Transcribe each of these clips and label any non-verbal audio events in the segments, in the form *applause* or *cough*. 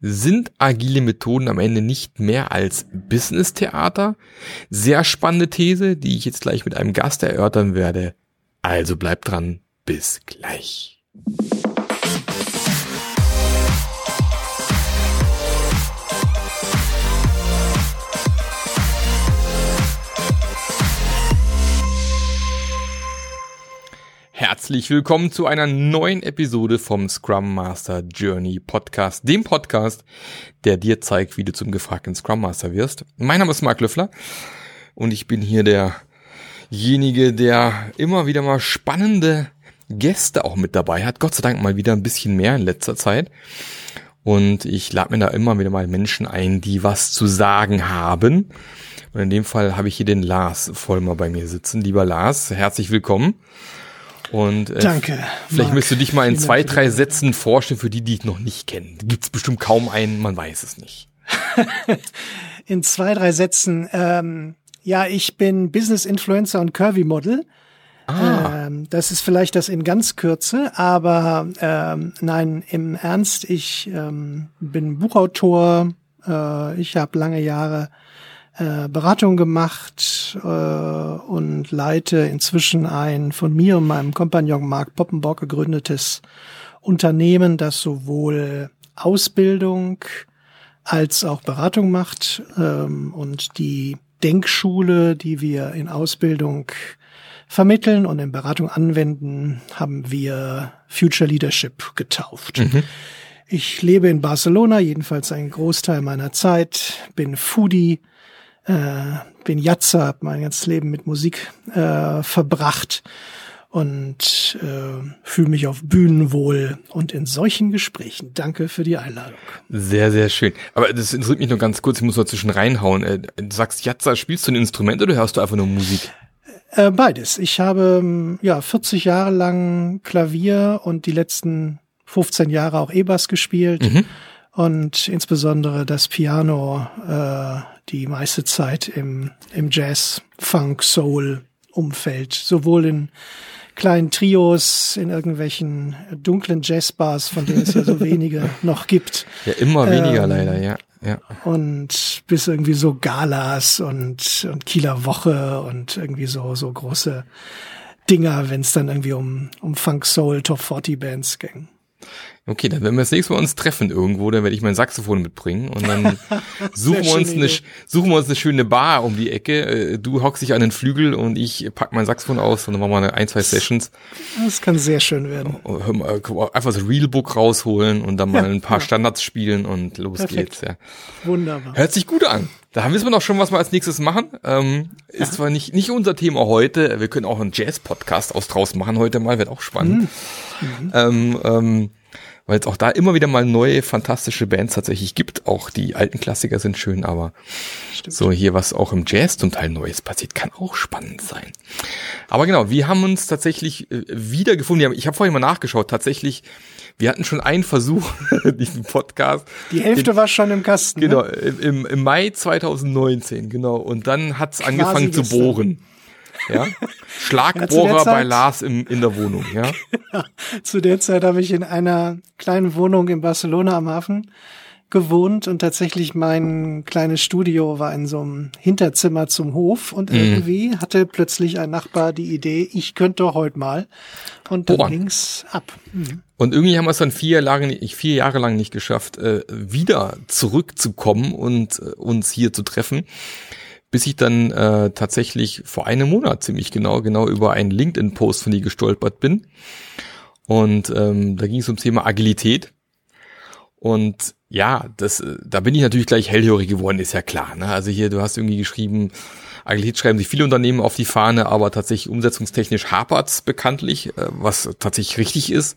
Sind agile Methoden am Ende nicht mehr als Business-Theater? Sehr spannende These, die ich jetzt gleich mit einem Gast erörtern werde. Also bleibt dran, bis gleich. Herzlich willkommen zu einer neuen Episode vom Scrum Master Journey Podcast, dem Podcast, der dir zeigt, wie du zum gefragten Scrum Master wirst. Mein Name ist Mark Löffler und ich bin hier derjenige, der immer wieder mal spannende Gäste auch mit dabei hat. Gott sei Dank mal wieder ein bisschen mehr in letzter Zeit. Und ich lade mir da immer wieder mal Menschen ein, die was zu sagen haben. Und in dem Fall habe ich hier den Lars Vollmer bei mir sitzen. Lieber Lars, herzlich willkommen. Und äh, Danke. Vielleicht Marc. müsst du dich mal in zwei, drei Sätzen vorstellen für die, die ich noch nicht kenne. Gibt es bestimmt kaum einen, man weiß es nicht. *laughs* in zwei, drei Sätzen. Ähm, ja, ich bin Business Influencer und Curvy Model. Ah. Ähm, das ist vielleicht das in ganz Kürze, aber ähm, nein, im Ernst, ich ähm, bin Buchautor, äh, ich habe lange Jahre äh, Beratung gemacht äh, und leite inzwischen ein von mir und meinem Kompagnon Mark Poppenbock gegründetes Unternehmen, das sowohl Ausbildung als auch Beratung macht ähm, und die Denkschule, die wir in Ausbildung vermitteln und in Beratung anwenden, haben wir Future Leadership getauft. Mhm. Ich lebe in Barcelona, jedenfalls einen Großteil meiner Zeit, bin Foodie, äh, bin Jatzer, habe mein ganzes Leben mit Musik äh, verbracht und äh, fühle mich auf Bühnen wohl und in solchen Gesprächen. Danke für die Einladung. Sehr, sehr schön. Aber das interessiert mich nur ganz kurz, ich muss dazwischen reinhauen. Äh, du sagst Jatzer, spielst du ein Instrument oder hörst du einfach nur Musik? Äh, beides. Ich habe ja 40 Jahre lang Klavier und die letzten 15 Jahre auch E-Bass gespielt. Mhm und insbesondere das Piano äh, die meiste Zeit im, im Jazz, Funk, Soul Umfeld, sowohl in kleinen Trios, in irgendwelchen dunklen Jazzbars, von denen es ja so *laughs* wenige noch gibt. Ja, immer weniger ähm, leider, ja. Ja. Und bis irgendwie so Galas und, und Kieler Woche und irgendwie so, so große Dinger, wenn es dann irgendwie um, um Funk Soul Top 40 Bands ging. Okay, dann wenn wir das nächste Mal uns treffen irgendwo, dann werde ich mein Saxophon mitbringen und dann *laughs* suchen wir uns eine suchen wir uns eine schöne Bar um die Ecke. Äh, du hockst dich an den Flügel und ich pack mein Saxophon aus und dann machen wir eine ein, zwei Sessions. Das kann sehr schön werden. Einfach so Realbook rausholen und dann mal ja, ein paar ja. Standards spielen und los Perfekt. geht's. Ja. Wunderbar. Hört sich gut an. Da wissen wir noch schon, was wir als nächstes machen. Ähm, ja. Ist zwar nicht, nicht unser Thema heute. Wir können auch einen Jazz-Podcast aus draußen machen heute mal, wird auch spannend. Mhm. Mhm. Ähm, ähm, weil es auch da immer wieder mal neue fantastische Bands tatsächlich gibt. Auch die alten Klassiker sind schön, aber Stimmt. so hier, was auch im Jazz zum Teil Neues passiert, kann auch spannend sein. Aber genau, wir haben uns tatsächlich äh, wiedergefunden. Ich habe vorhin mal nachgeschaut, tatsächlich, wir hatten schon einen Versuch, *laughs* diesen Podcast. Die Hälfte den, war schon im Kasten. Ne? Genau, ne? im, im Mai 2019, genau. Und dann hat's angefangen zu bohren. Ja? Schlagbohrer ja, bei Lars im, in der Wohnung, ja. *laughs* zu der Zeit habe ich in einer kleinen Wohnung in Barcelona am Hafen gewohnt und tatsächlich mein kleines Studio war in so einem Hinterzimmer zum Hof und mhm. irgendwie hatte plötzlich ein Nachbar die Idee, ich könnte heute mal und dann Boah. ging's ab. Mhm. Und irgendwie haben wir es dann vier Jahre, vier Jahre lang nicht geschafft, äh, wieder zurückzukommen und äh, uns hier zu treffen bis ich dann äh, tatsächlich vor einem Monat ziemlich genau, genau über einen LinkedIn-Post von dir gestolpert bin. Und ähm, da ging es ums Thema Agilität. Und ja, das, äh, da bin ich natürlich gleich hellhörig geworden, ist ja klar. Ne? Also hier, du hast irgendwie geschrieben, Agilität schreiben sich viele Unternehmen auf die Fahne, aber tatsächlich umsetzungstechnisch hapert's bekanntlich, äh, was tatsächlich richtig ist.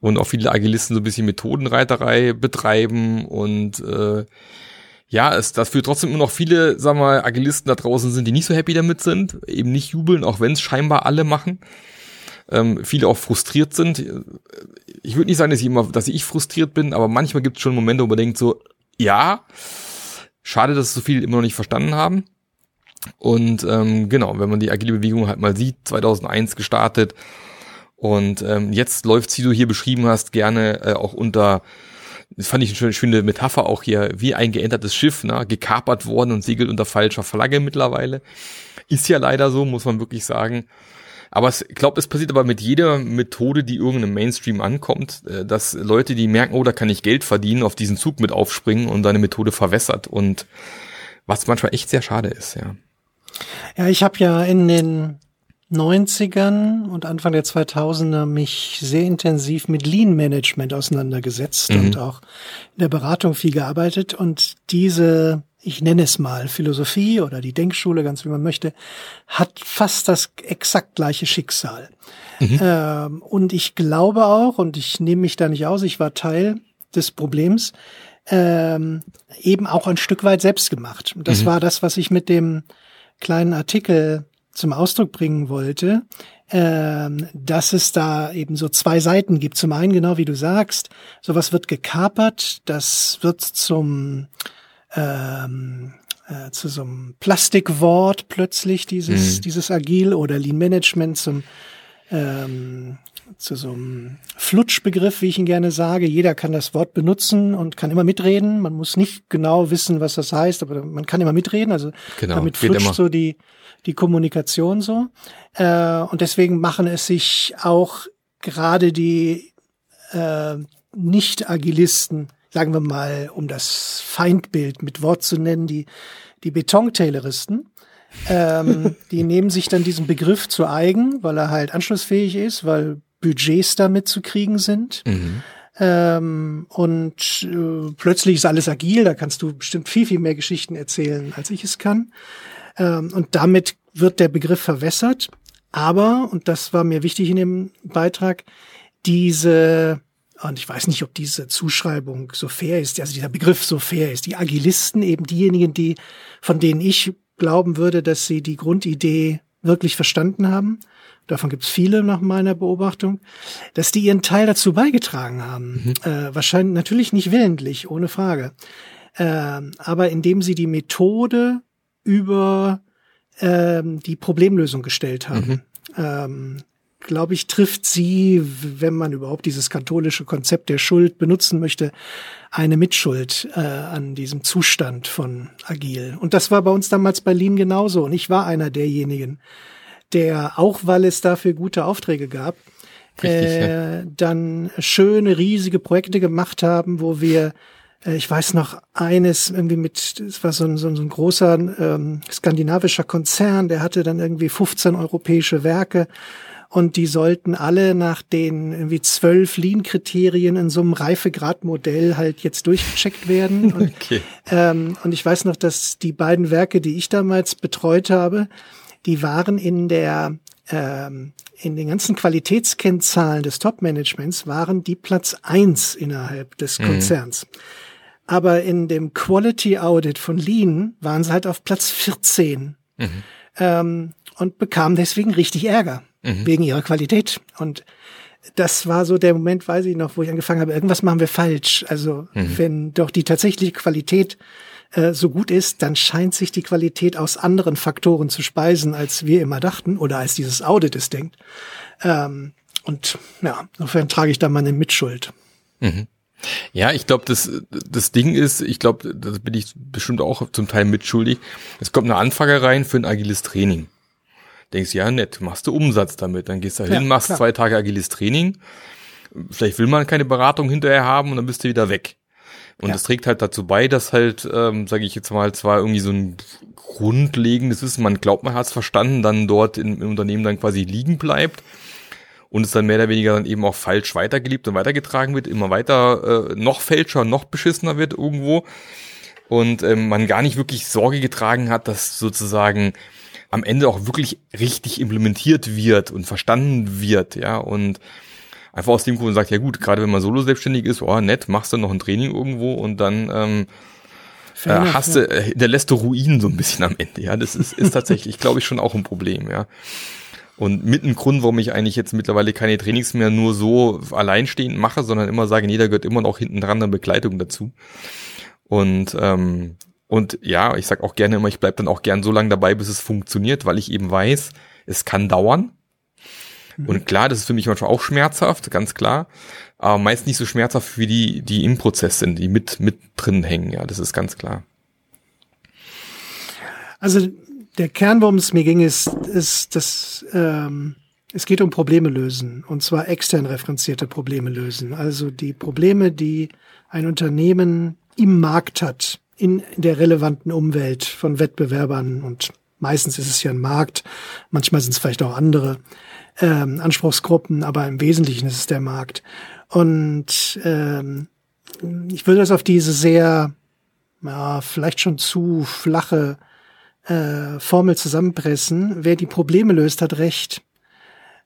Und auch viele Agilisten so ein bisschen Methodenreiterei betreiben und äh, ja, es dafür trotzdem immer noch viele, wir mal, Agilisten da draußen sind, die nicht so happy damit sind, eben nicht jubeln, auch wenn es scheinbar alle machen. Ähm, viele auch frustriert sind. Ich würde nicht sagen, dass ich immer, dass ich frustriert bin, aber manchmal gibt es schon Momente, wo man denkt so, ja, schade, dass so viele immer noch nicht verstanden haben. Und ähm, genau, wenn man die agile Bewegung halt mal sieht, 2001 gestartet und ähm, jetzt läuft, wie du hier beschrieben hast, gerne äh, auch unter das fand ich eine schöne, schöne Metapher auch hier, wie ein geändertes Schiff, ne, gekapert worden und segelt unter falscher Flagge mittlerweile. Ist ja leider so, muss man wirklich sagen. Aber ich glaube, es passiert aber mit jeder Methode, die irgendeinem Mainstream ankommt, äh, dass Leute, die merken, oh, da kann ich Geld verdienen, auf diesen Zug mit aufspringen und deine Methode verwässert. Und was manchmal echt sehr schade ist, ja. Ja, ich habe ja in den 90ern und Anfang der 2000er mich sehr intensiv mit Lean Management auseinandergesetzt mhm. und auch in der Beratung viel gearbeitet und diese ich nenne es mal Philosophie oder die Denkschule, ganz wie man möchte, hat fast das exakt gleiche Schicksal. Mhm. Ähm, und ich glaube auch, und ich nehme mich da nicht aus, ich war Teil des Problems, ähm, eben auch ein Stück weit selbst gemacht. Und das mhm. war das, was ich mit dem kleinen Artikel zum Ausdruck bringen wollte, ähm, dass es da eben so zwei Seiten gibt. Zum einen, genau wie du sagst, sowas wird gekapert, das wird zum ähm, äh, zu so einem Plastikwort plötzlich, dieses, mhm. dieses Agil oder Lean Management zum ähm, zu so einem Flutschbegriff, wie ich ihn gerne sage. Jeder kann das Wort benutzen und kann immer mitreden. Man muss nicht genau wissen, was das heißt, aber man kann immer mitreden. Also genau, damit flutscht so die, die Kommunikation so. Äh, und deswegen machen es sich auch gerade die äh, Nicht-Agilisten sagen wir mal, um das Feindbild mit Wort zu nennen, die, die Betontayloristen. ähm, *laughs* die nehmen sich dann diesen Begriff zu eigen, weil er halt anschlussfähig ist, weil Budgets damit zu kriegen sind. Mhm. Ähm, und äh, plötzlich ist alles agil, da kannst du bestimmt viel, viel mehr Geschichten erzählen, als ich es kann. Ähm, und damit wird der Begriff verwässert. Aber, und das war mir wichtig in dem Beitrag, diese und ich weiß nicht, ob diese Zuschreibung so fair ist, also dieser Begriff so fair ist. Die Agilisten, eben diejenigen, die, von denen ich glauben würde, dass sie die Grundidee wirklich verstanden haben, davon gibt es viele nach meiner Beobachtung, dass die ihren Teil dazu beigetragen haben. Mhm. Äh, wahrscheinlich natürlich nicht willentlich, ohne Frage. Äh, aber indem sie die Methode über äh, die Problemlösung gestellt haben. Mhm. Ähm, glaube ich, trifft sie, wenn man überhaupt dieses katholische Konzept der Schuld benutzen möchte, eine Mitschuld äh, an diesem Zustand von Agil. Und das war bei uns damals Berlin genauso. Und ich war einer derjenigen, der, auch weil es dafür gute Aufträge gab, Richtig, äh, ja. dann schöne, riesige Projekte gemacht haben, wo wir äh, ich weiß noch eines irgendwie mit, es war so ein, so ein großer ähm, skandinavischer Konzern, der hatte dann irgendwie 15 europäische Werke und die sollten alle nach den irgendwie zwölf Lean-Kriterien in so einem Reifegradmodell halt jetzt durchgecheckt werden. *laughs* Und, okay. ähm, und ich weiß noch, dass die beiden Werke, die ich damals betreut habe, die waren in der ähm, in den ganzen Qualitätskennzahlen des Top-Managements waren die Platz eins innerhalb des mhm. Konzerns. Mhm. Aber in dem Quality Audit von Lean waren sie halt auf Platz 14 mhm. ähm, und bekamen deswegen richtig Ärger mhm. wegen ihrer Qualität. Und das war so der Moment, weiß ich noch, wo ich angefangen habe, irgendwas machen wir falsch. Also mhm. wenn doch die tatsächliche Qualität äh, so gut ist, dann scheint sich die Qualität aus anderen Faktoren zu speisen, als wir immer dachten oder als dieses Audit es denkt. Ähm, und ja, insofern trage ich da meine Mitschuld. Mhm. Ja, ich glaube, das, das Ding ist, ich glaube, da bin ich bestimmt auch zum Teil mitschuldig. Es kommt eine Anfrage rein für ein agiles Training denkst, ja, nett, machst du Umsatz damit. Dann gehst du hin, ja, machst klar. zwei Tage agiles Training. Vielleicht will man keine Beratung hinterher haben und dann bist du wieder weg. Und ja. das trägt halt dazu bei, dass halt, ähm, sage ich jetzt mal, zwar irgendwie so ein grundlegendes Wissen, man glaubt, man hat es verstanden, dann dort im, im Unternehmen dann quasi liegen bleibt und es dann mehr oder weniger dann eben auch falsch weitergelebt und weitergetragen wird, immer weiter äh, noch fälscher, noch beschissener wird irgendwo und ähm, man gar nicht wirklich Sorge getragen hat, dass sozusagen am Ende auch wirklich richtig implementiert wird und verstanden wird, ja, und einfach aus dem Grund sagt, ja gut, gerade wenn man solo selbstständig ist, oh nett, machst du noch ein Training irgendwo und dann ähm, äh, hast du, äh, hinterlässt du Ruinen so ein bisschen am Ende, ja, das ist, ist tatsächlich, *laughs* glaube ich, schon auch ein Problem, ja. Und mit ein Grund, warum ich eigentlich jetzt mittlerweile keine Trainings mehr nur so alleinstehend mache, sondern immer sage, nee, da gehört immer noch hinten dran eine Begleitung dazu. Und ähm, und ja, ich sag auch gerne immer, ich bleib dann auch gern so lange dabei, bis es funktioniert, weil ich eben weiß, es kann dauern. Und klar, das ist für mich manchmal auch schmerzhaft, ganz klar. Aber meist nicht so schmerzhaft wie die, die im Prozess sind, die mit, mit drin hängen. Ja, das ist ganz klar. Also der Kern, worum es mir ging, ist, ist dass ähm, es geht um Probleme lösen. Und zwar extern referenzierte Probleme lösen. Also die Probleme, die ein Unternehmen im Markt hat, in der relevanten Umwelt von Wettbewerbern und meistens ist es ja ein Markt, manchmal sind es vielleicht auch andere ähm, Anspruchsgruppen, aber im Wesentlichen ist es der Markt. Und ähm, ich würde das auf diese sehr, ja, vielleicht schon zu flache äh, Formel zusammenpressen. Wer die Probleme löst, hat recht.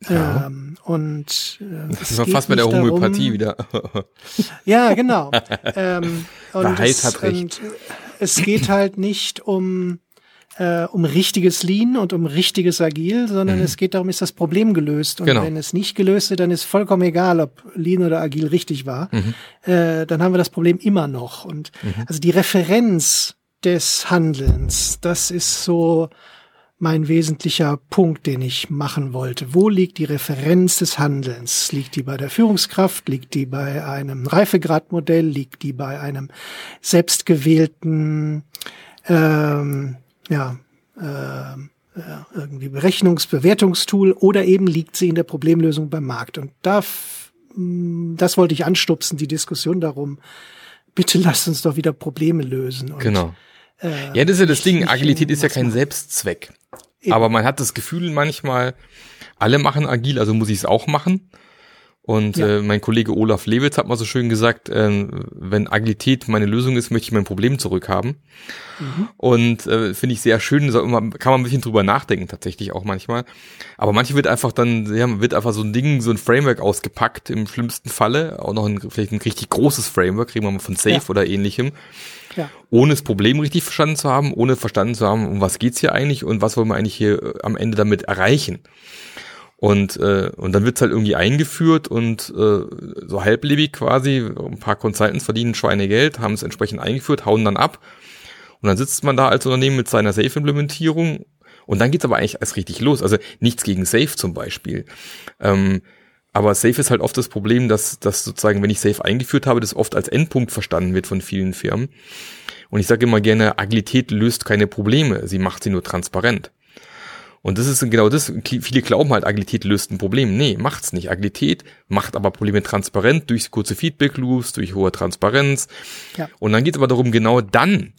Ja. Ähm, und äh, das ist fast bei der Homöopathie darum, wieder. *laughs* ja, genau. *laughs* ähm, und es, hat recht. es geht halt nicht um äh, um richtiges Lean und um richtiges Agil, sondern mhm. es geht darum, ist das Problem gelöst. Und genau. wenn es nicht gelöst ist, dann ist vollkommen egal, ob Lean oder Agil richtig war. Mhm. Äh, dann haben wir das Problem immer noch. Und mhm. also die Referenz des Handelns, das ist so mein wesentlicher Punkt, den ich machen wollte. Wo liegt die Referenz des Handelns? Liegt die bei der Führungskraft? Liegt die bei einem Reifegradmodell? Liegt die bei einem selbstgewählten ähm, ja, äh, irgendwie Berechnungsbewertungstool oder eben liegt sie in der Problemlösung beim Markt. Und da, das wollte ich anstupsen, die Diskussion darum, bitte lasst uns doch wieder Probleme lösen. Und, genau. Äh, ja, das ist ja das Ding, Agilität ist ja kein Selbstzweck. Eben. Aber man hat das Gefühl manchmal, alle machen agil, also muss ich es auch machen. Und ja. äh, mein Kollege Olaf Lewitz hat mal so schön gesagt, äh, wenn Agilität meine Lösung ist, möchte ich mein Problem zurückhaben. Mhm. Und äh, finde ich sehr schön, kann man ein bisschen drüber nachdenken tatsächlich auch manchmal. Aber manche wird einfach dann, ja, wird einfach so ein Ding, so ein Framework ausgepackt, im schlimmsten Falle, auch noch ein, vielleicht ein richtig großes Framework, kriegen wir mal von Safe ja. oder ähnlichem. Ja. Ohne das Problem richtig verstanden zu haben, ohne verstanden zu haben, um was geht's hier eigentlich und was wollen wir eigentlich hier äh, am Ende damit erreichen. Und, äh, und dann wird's halt irgendwie eingeführt und äh, so halblebig quasi, ein paar Consultants verdienen Schweinegeld, haben es entsprechend eingeführt, hauen dann ab. Und dann sitzt man da als Unternehmen mit seiner Safe-Implementierung und dann geht's aber eigentlich erst richtig los. Also nichts gegen Safe zum Beispiel. Ähm, aber Safe ist halt oft das Problem, dass, dass sozusagen, wenn ich Safe eingeführt habe, das oft als Endpunkt verstanden wird von vielen Firmen. Und ich sage immer gerne, Agilität löst keine Probleme, sie macht sie nur transparent. Und das ist genau das. Viele glauben halt, Agilität löst ein Problem. Nee, macht's nicht. Agilität macht aber Probleme transparent durch kurze Feedback-Loops, durch hohe Transparenz. Ja. Und dann geht es aber darum, genau dann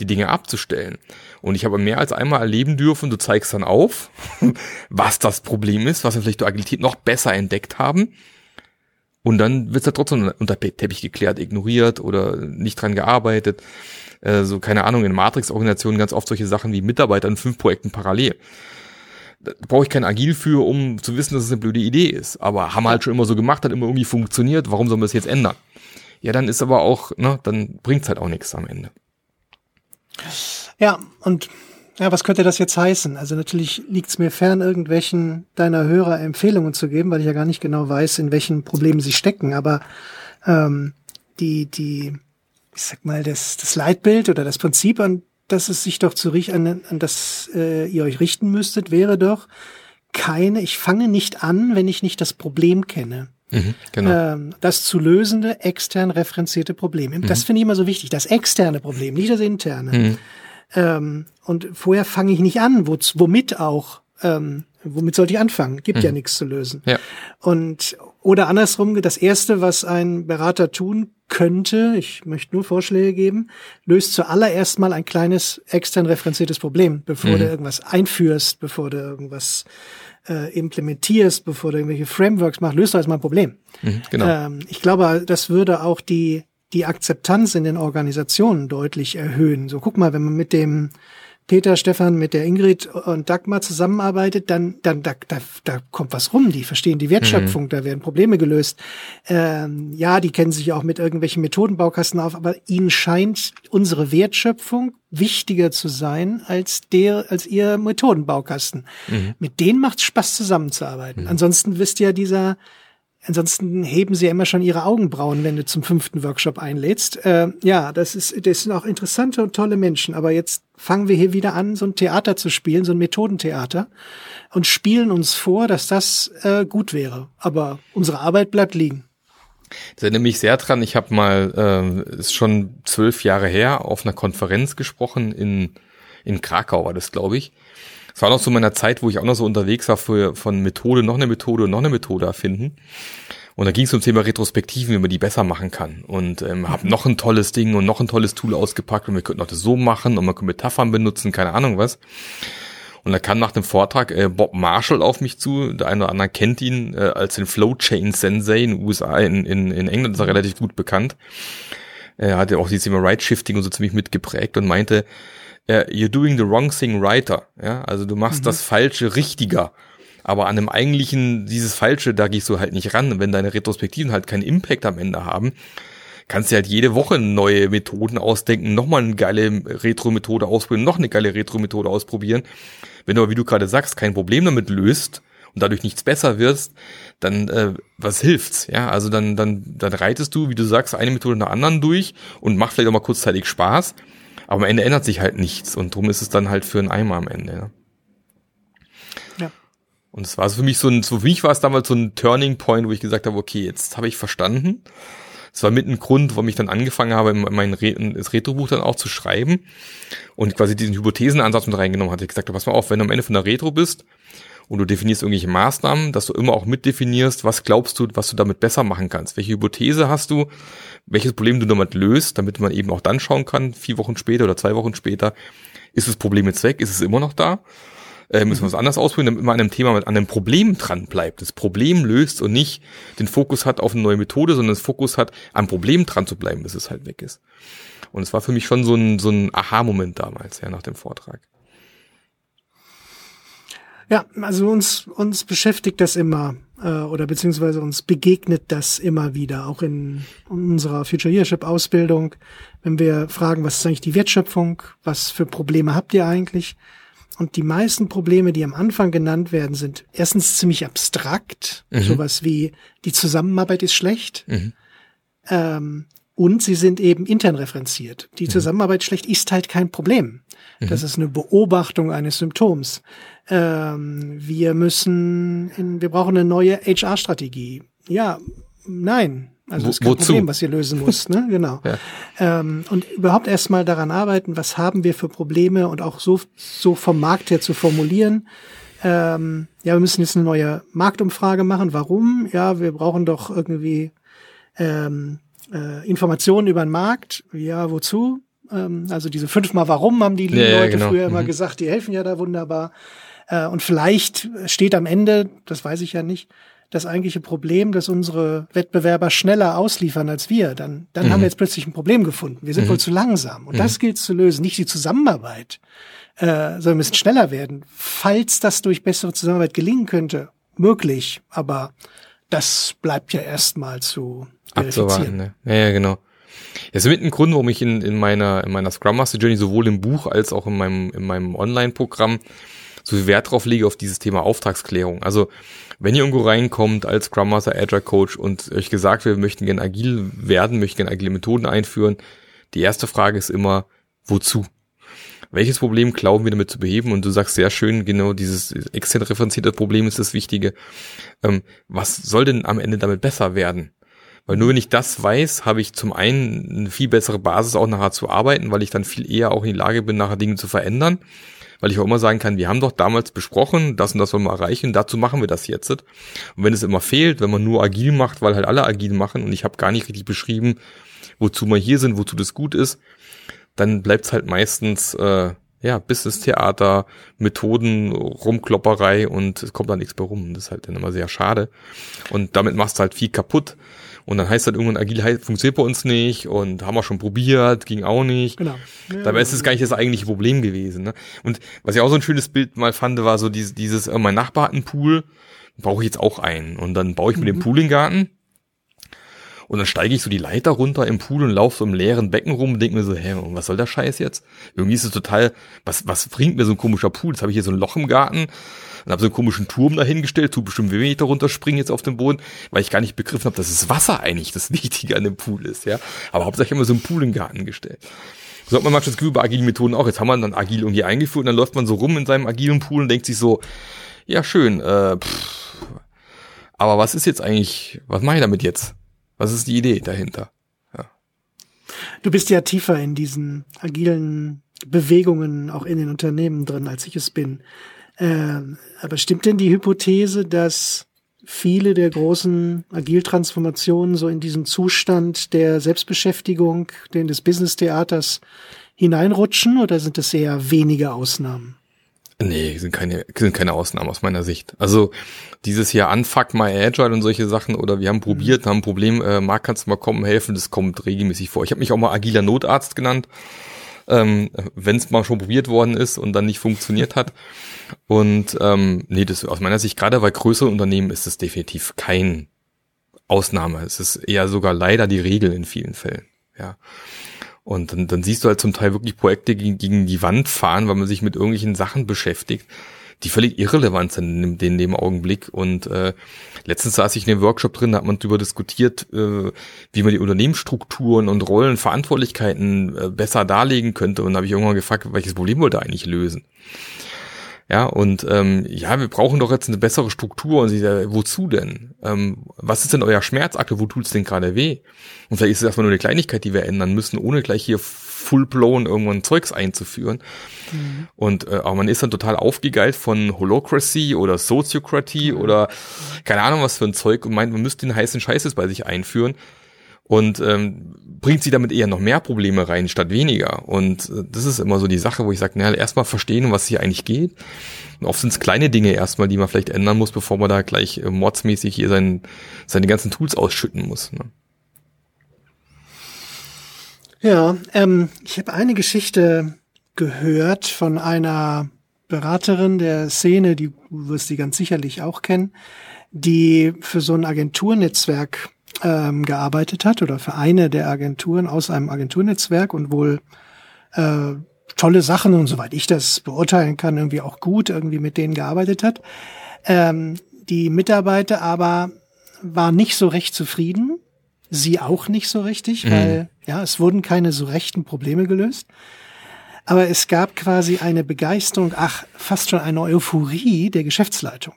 die Dinge abzustellen. Und ich habe mehr als einmal erleben dürfen, du zeigst dann auf, *laughs* was das Problem ist, was wir vielleicht durch Agilität noch besser entdeckt haben. Und dann wird es ja trotzdem unter Teppich geklärt, ignoriert oder nicht dran gearbeitet. Äh, so, keine Ahnung, in Matrix-Organisationen ganz oft solche Sachen wie Mitarbeiter in fünf Projekten parallel da brauche ich kein Agil für, um zu wissen, dass es eine blöde Idee ist. Aber haben halt schon immer so gemacht, hat immer irgendwie funktioniert, warum sollen wir es jetzt ändern? Ja, dann ist aber auch, ne, dann bringt's halt auch nichts am Ende. Ja, und ja, was könnte das jetzt heißen? Also natürlich liegt es mir fern, irgendwelchen deiner Hörer Empfehlungen zu geben, weil ich ja gar nicht genau weiß, in welchen Problemen sie stecken. Aber ähm, die, die, ich sag mal, das, das Leitbild oder das Prinzip, an dass es sich doch zu an, an das äh, ihr euch richten müsstet, wäre doch keine, ich fange nicht an, wenn ich nicht das Problem kenne. Mhm, genau. ähm, das zu lösende, extern referenzierte Problem. Mhm. Das finde ich immer so wichtig, das externe Problem, nicht das interne. Mhm. Ähm, und vorher fange ich nicht an, wo, womit auch. Ähm, womit sollte ich anfangen? Gibt ja mhm. nichts zu lösen. Ja. Und oder andersrum, das erste, was ein Berater tun könnte, ich möchte nur Vorschläge geben, löst zuallererst mal ein kleines extern referenziertes Problem, bevor mhm. du irgendwas einführst, bevor du irgendwas äh, implementierst, bevor du irgendwelche Frameworks machst, löst du erstmal ein Problem. Mhm, genau. Ähm, ich glaube, das würde auch die die Akzeptanz in den Organisationen deutlich erhöhen. So guck mal, wenn man mit dem Peter, Stefan mit der Ingrid und Dagmar zusammenarbeitet, dann, dann da, da, da kommt was rum. Die verstehen die Wertschöpfung, mhm. da werden Probleme gelöst. Ähm, ja, die kennen sich auch mit irgendwelchen Methodenbaukasten auf, aber ihnen scheint unsere Wertschöpfung wichtiger zu sein als der, als ihr Methodenbaukasten. Mhm. Mit denen macht Spaß zusammenzuarbeiten. Mhm. Ansonsten wisst ihr dieser Ansonsten heben sie ja immer schon ihre Augenbrauen, wenn du zum fünften Workshop einlädst. Äh, ja, das ist, das sind auch interessante und tolle Menschen. Aber jetzt fangen wir hier wieder an, so ein Theater zu spielen, so ein Methodentheater und spielen uns vor, dass das äh, gut wäre. Aber unsere Arbeit bleibt liegen. Das erinnert mich sehr dran. Ich habe mal, äh, ist schon zwölf Jahre her, auf einer Konferenz gesprochen in in Krakau war das, glaube ich. Es war noch so meiner Zeit, wo ich auch noch so unterwegs war für, von Methode noch eine Methode und noch eine Methode erfinden. Und da ging es um Thema Retrospektiven, wie man die besser machen kann. Und ähm, habe noch ein tolles Ding und noch ein tolles Tool ausgepackt und wir könnten auch das so machen und man kann Metaphern benutzen, keine Ahnung was. Und da kam nach dem Vortrag äh, Bob Marshall auf mich zu. Der eine oder andere kennt ihn äh, als den Flowchain Sensei in den USA. In, in, in England ist er relativ gut bekannt. Er hatte auch dieses Thema Right-Shifting und so ziemlich mitgeprägt und meinte, äh, you're doing the wrong thing righter. Ja, also du machst mhm. das Falsche richtiger. Aber an dem eigentlichen, dieses Falsche, da gehst du halt nicht ran. wenn deine Retrospektiven halt keinen Impact am Ende haben, kannst du halt jede Woche neue Methoden ausdenken, nochmal eine geile Retro-Methode ausprobieren, noch eine geile Retro-Methode ausprobieren. Wenn du aber, wie du gerade sagst, kein Problem damit löst und dadurch nichts besser wirst, dann äh, was hilft's? Ja, also dann dann dann reitest du, wie du sagst, eine Methode nach anderen durch und macht vielleicht auch mal kurzzeitig Spaß, aber am Ende ändert sich halt nichts und drum ist es dann halt für einen Eimer am Ende. Ja. ja. Und es war so für mich so ein, so für mich war es damals so ein Turning Point, wo ich gesagt habe, okay, jetzt habe ich verstanden. Es war mit ein Grund, warum ich dann angefangen habe, mein Re das Retro-Buch dann auch zu schreiben und quasi diesen Hypothesenansatz mit reingenommen hatte. Ich gesagt, pass mal auf, wenn du am Ende von der Retro bist und du definierst irgendwelche Maßnahmen, dass du immer auch mitdefinierst, was glaubst du, was du damit besser machen kannst. Welche Hypothese hast du, welches Problem du damit löst, damit man eben auch dann schauen kann, vier Wochen später oder zwei Wochen später, ist das Problem jetzt weg, ist es immer noch da? Äh, müssen wir was anderes ausprobieren, damit man an einem Thema, mit einem Problem dran bleibt, das Problem löst und nicht den Fokus hat auf eine neue Methode, sondern das Fokus hat, am Problem dran zu bleiben, bis es halt weg ist. Und es war für mich schon so ein, so ein Aha-Moment damals, ja, nach dem Vortrag. Ja, also uns, uns beschäftigt das immer äh, oder beziehungsweise uns begegnet das immer wieder, auch in unserer Future Leadership Ausbildung, wenn wir fragen, was ist eigentlich die Wertschöpfung, was für Probleme habt ihr eigentlich? Und die meisten Probleme, die am Anfang genannt werden, sind erstens ziemlich abstrakt, mhm. sowas wie die Zusammenarbeit ist schlecht. Mhm. Ähm, und sie sind eben intern referenziert. Die mhm. Zusammenarbeit schlecht ist halt kein Problem. Das mhm. ist eine Beobachtung eines Symptoms. Ähm, wir müssen, in, wir brauchen eine neue HR-Strategie. Ja, nein. Also das ist kein Wozu? Problem, was ihr lösen muss, ne? *laughs* Genau. Ja. Ähm, und überhaupt erstmal daran arbeiten, was haben wir für Probleme und auch so, so vom Markt her zu formulieren. Ähm, ja, wir müssen jetzt eine neue Marktumfrage machen. Warum? Ja, wir brauchen doch irgendwie ähm, äh, Informationen über den Markt. Ja, wozu? Ähm, also diese fünfmal Warum haben die ja, Leute genau. früher immer mhm. gesagt, die helfen ja da wunderbar. Äh, und vielleicht steht am Ende, das weiß ich ja nicht, das eigentliche Problem, dass unsere Wettbewerber schneller ausliefern als wir, dann, dann mhm. haben wir jetzt plötzlich ein Problem gefunden. Wir sind mhm. wohl zu langsam. Und mhm. das gilt zu lösen, nicht die Zusammenarbeit, äh, sondern wir müssen schneller werden. Falls das durch bessere Zusammenarbeit gelingen könnte, möglich, aber das bleibt ja erstmal zu verifizieren. Ne? Ja, ja, genau. Das ist mit ein Grund, warum ich in, in meiner, in meiner Scrum Master Journey sowohl im Buch als auch in meinem, in meinem Online-Programm so viel Wert drauf lege auf dieses Thema Auftragsklärung. Also wenn ihr irgendwo reinkommt als Scrum Master, Agile Coach und euch gesagt wird, wir möchten gerne agil werden, möchten gerne agile Methoden einführen, die erste Frage ist immer, wozu? Welches Problem glauben wir damit zu beheben? Und du sagst sehr schön, genau dieses extern referenzierte Problem ist das Wichtige. Ähm, was soll denn am Ende damit besser werden? Weil nur wenn ich das weiß, habe ich zum einen eine viel bessere Basis auch nachher zu arbeiten, weil ich dann viel eher auch in die Lage bin, nachher Dinge zu verändern weil ich auch immer sagen kann, wir haben doch damals besprochen, das und das wollen wir erreichen, dazu machen wir das jetzt. Und wenn es immer fehlt, wenn man nur agil macht, weil halt alle agil machen und ich habe gar nicht richtig beschrieben, wozu wir hier sind, wozu das gut ist, dann bleibt es halt meistens äh, ja Business-Theater, Methoden, Rumklopperei und es kommt da nichts mehr rum. Das ist halt dann immer sehr schade. Und damit machst du halt viel kaputt. Und dann heißt dann irgendwann, agil funktioniert bei uns nicht und haben wir schon probiert, ging auch nicht. Genau. Ja, Dabei ist es gar nicht das eigentliche Problem gewesen. Ne? Und was ich auch so ein schönes Bild mal fand, war so dieses, dieses äh, mein Nachbar hat einen Pool, brauche ich jetzt auch einen. Und dann baue ich mir mhm. den Pool in den Garten. Und dann steige ich so die Leiter runter im Pool und laufe so im leeren Becken rum und denke mir so, hä, was soll der Scheiß jetzt? Irgendwie ist es total, was, was bringt mir so ein komischer Pool? Jetzt habe ich hier so ein Loch im Garten und habe so einen komischen Turm dahingestellt, tut bestimmt weh, wenn ich jetzt auf den Boden, weil ich gar nicht begriffen habe, dass das Wasser eigentlich das *laughs* Wichtige an dem Pool ist, ja. Aber hauptsächlich immer so einen Pool im Garten gestellt. So hat man manchmal das Gefühl bei agilen Methoden auch. Jetzt haben wir dann agil irgendwie eingeführt und dann läuft man so rum in seinem agilen Pool und denkt sich so, ja schön, äh, pff, aber was ist jetzt eigentlich, was mache ich damit jetzt? Was ist die Idee dahinter? Ja. Du bist ja tiefer in diesen agilen Bewegungen auch in den Unternehmen drin, als ich es bin. Ähm, aber stimmt denn die Hypothese, dass viele der großen Agiltransformationen so in diesen Zustand der Selbstbeschäftigung, den des Business-Theaters hineinrutschen oder sind es eher wenige Ausnahmen? Nee, sind keine, sind keine Ausnahmen aus meiner Sicht. Also dieses Jahr Unfuck My Agile und solche Sachen oder wir haben probiert, haben ein Problem, äh, Marc, kannst du mal kommen, helfen, das kommt regelmäßig vor. Ich habe mich auch mal agiler Notarzt genannt, ähm, wenn es mal schon probiert worden ist und dann nicht funktioniert hat. Und ähm, nee, das aus meiner Sicht, gerade bei größeren Unternehmen ist es definitiv kein Ausnahme. Es ist eher sogar leider die Regel in vielen Fällen. Ja. Und dann, dann siehst du halt zum Teil wirklich Projekte gegen, gegen die Wand fahren, weil man sich mit irgendwelchen Sachen beschäftigt, die völlig irrelevant sind in, in dem Augenblick. Und äh, letztens saß ich in dem Workshop drin, da hat man darüber diskutiert, äh, wie man die Unternehmensstrukturen und Rollen, Verantwortlichkeiten äh, besser darlegen könnte. Und da habe ich irgendwann gefragt, welches Problem wollte eigentlich lösen? Ja, und ähm, ja, wir brauchen doch jetzt eine bessere Struktur. Und sie sagt, wozu denn? Ähm, was ist denn euer Schmerzakte? Wo tut's denn gerade weh? Und vielleicht ist es erstmal nur eine Kleinigkeit, die wir ändern müssen, ohne gleich hier full-blown irgendwann Zeugs einzuführen. Mhm. Und äh, aber man ist dann total aufgegeilt von Holocracy oder Sociokratie mhm. oder keine Ahnung was für ein Zeug und meint, man müsste den heißen Scheißes bei sich einführen und ähm, bringt sie damit eher noch mehr Probleme rein statt weniger. Und äh, das ist immer so die Sache, wo ich sage, naja, erstmal verstehen, was hier eigentlich geht. Und oft sind es kleine Dinge erstmal, die man vielleicht ändern muss, bevor man da gleich äh, mordsmäßig hier sein, seine ganzen Tools ausschütten muss. Ne? Ja, ähm, ich habe eine Geschichte gehört von einer Beraterin der Szene, die du wirst die ganz sicherlich auch kennen, die für so ein Agenturnetzwerk ähm, gearbeitet hat oder für eine der Agenturen aus einem Agenturnetzwerk und wohl äh, tolle Sachen und soweit ich das beurteilen kann, irgendwie auch gut irgendwie mit denen gearbeitet hat. Ähm, die Mitarbeiter aber war nicht so recht zufrieden, sie auch nicht so richtig, mhm. weil ja, es wurden keine so rechten Probleme gelöst. Aber es gab quasi eine Begeisterung, ach, fast schon eine Euphorie der Geschäftsleitung.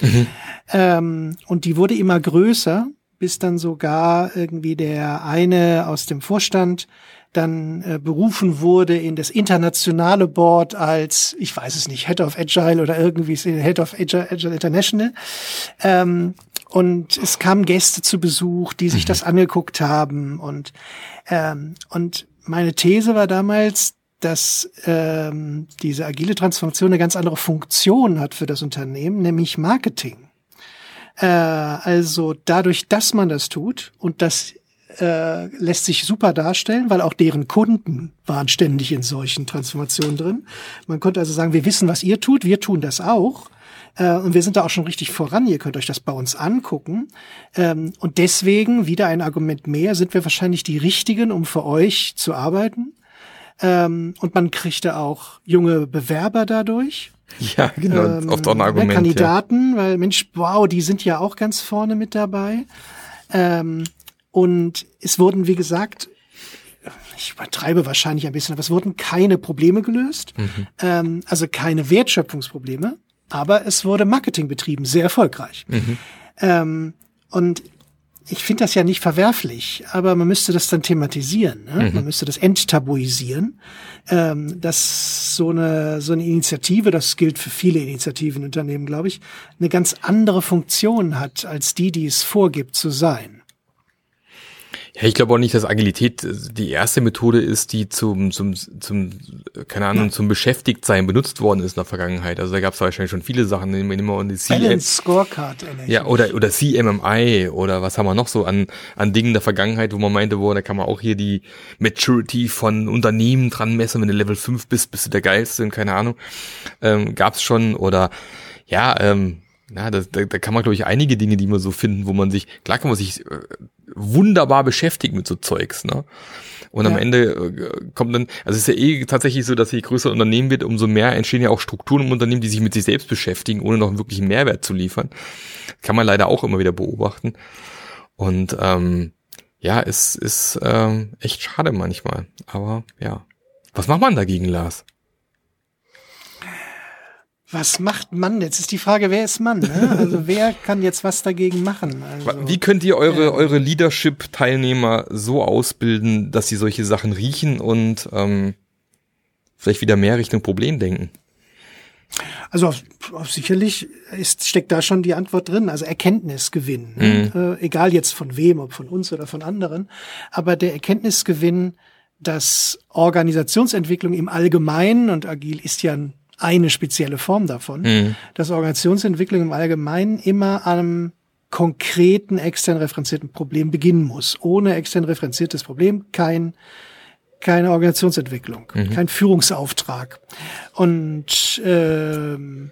Mhm. Ähm, und die wurde immer größer bis dann sogar irgendwie der eine aus dem Vorstand dann äh, berufen wurde in das internationale Board als, ich weiß es nicht, Head of Agile oder irgendwie Head of Agile, Agile International. Ähm, und es kamen Gäste zu Besuch, die sich mhm. das angeguckt haben. Und, ähm, und meine These war damals, dass ähm, diese agile Transformation eine ganz andere Funktion hat für das Unternehmen, nämlich Marketing. Äh, also dadurch, dass man das tut und das äh, lässt sich super darstellen, weil auch deren Kunden waren ständig in solchen Transformationen drin. Man konnte also sagen, wir wissen, was ihr tut, wir tun das auch. Äh, und wir sind da auch schon richtig voran. Ihr könnt euch das bei uns angucken. Ähm, und deswegen, wieder ein Argument mehr, sind wir wahrscheinlich die Richtigen, um für euch zu arbeiten. Ähm, und man kriegte auch junge Bewerber dadurch. Ja, genau, ähm, oft auch ein Argument. Kandidaten, ja. weil Mensch, wow, die sind ja auch ganz vorne mit dabei. Ähm, und es wurden, wie gesagt, ich übertreibe wahrscheinlich ein bisschen, aber es wurden keine Probleme gelöst, mhm. ähm, also keine Wertschöpfungsprobleme, aber es wurde Marketing betrieben, sehr erfolgreich. Mhm. Ähm, und ich finde das ja nicht verwerflich, aber man müsste das dann thematisieren. Ne? Mhm. Man müsste das enttabuisieren, ähm, dass so eine so eine Initiative, das gilt für viele Initiativen Unternehmen, glaube ich, eine ganz andere Funktion hat als die, die es vorgibt zu sein. Ja, ich glaube auch nicht, dass Agilität äh, die erste Methode ist, die zum, zum, zum keine Ahnung, zum Beschäftigtsein benutzt worden ist in der Vergangenheit. Also da gab es wahrscheinlich schon viele Sachen, nehmen wir immer die C Scorecard. Ja, oder, oder CMMI oder was haben wir noch so an, an Dingen der Vergangenheit, wo man meinte, wo, da kann man auch hier die Maturity von Unternehmen dran messen, wenn du Level 5 bist, bist du der Geilste und keine Ahnung. Ähm, gab es schon oder ja, ähm, na, da, da, da kann man, glaube ich, einige Dinge, die man so finden, wo man sich, klar kann man sich äh, wunderbar beschäftigen mit so Zeugs, ne? Und ja. am Ende äh, kommt dann, also es ist ja eh tatsächlich so, dass je größer Unternehmen wird, umso mehr entstehen ja auch Strukturen im Unternehmen, die sich mit sich selbst beschäftigen, ohne noch wirklich einen Mehrwert zu liefern. Kann man leider auch immer wieder beobachten. Und ähm, ja, es ist ähm, echt schade manchmal. Aber ja. Was macht man dagegen, Lars? Was macht man? Jetzt ist die Frage, wer ist Mann? Ne? Also wer kann jetzt was dagegen machen? Also, Wie könnt ihr eure, äh, eure Leadership-Teilnehmer so ausbilden, dass sie solche Sachen riechen und ähm, vielleicht wieder mehr Richtung Problem denken? Also auf, auf sicherlich ist, steckt da schon die Antwort drin, also Erkenntnisgewinn. Ne? Mhm. Äh, egal jetzt von wem, ob von uns oder von anderen. Aber der Erkenntnisgewinn, dass Organisationsentwicklung im Allgemeinen, und agil ist ja ein eine spezielle Form davon, mhm. dass Organisationsentwicklung im Allgemeinen immer einem konkreten extern referenzierten Problem beginnen muss. Ohne extern referenziertes Problem kein keine Organisationsentwicklung, mhm. kein Führungsauftrag. Und ähm,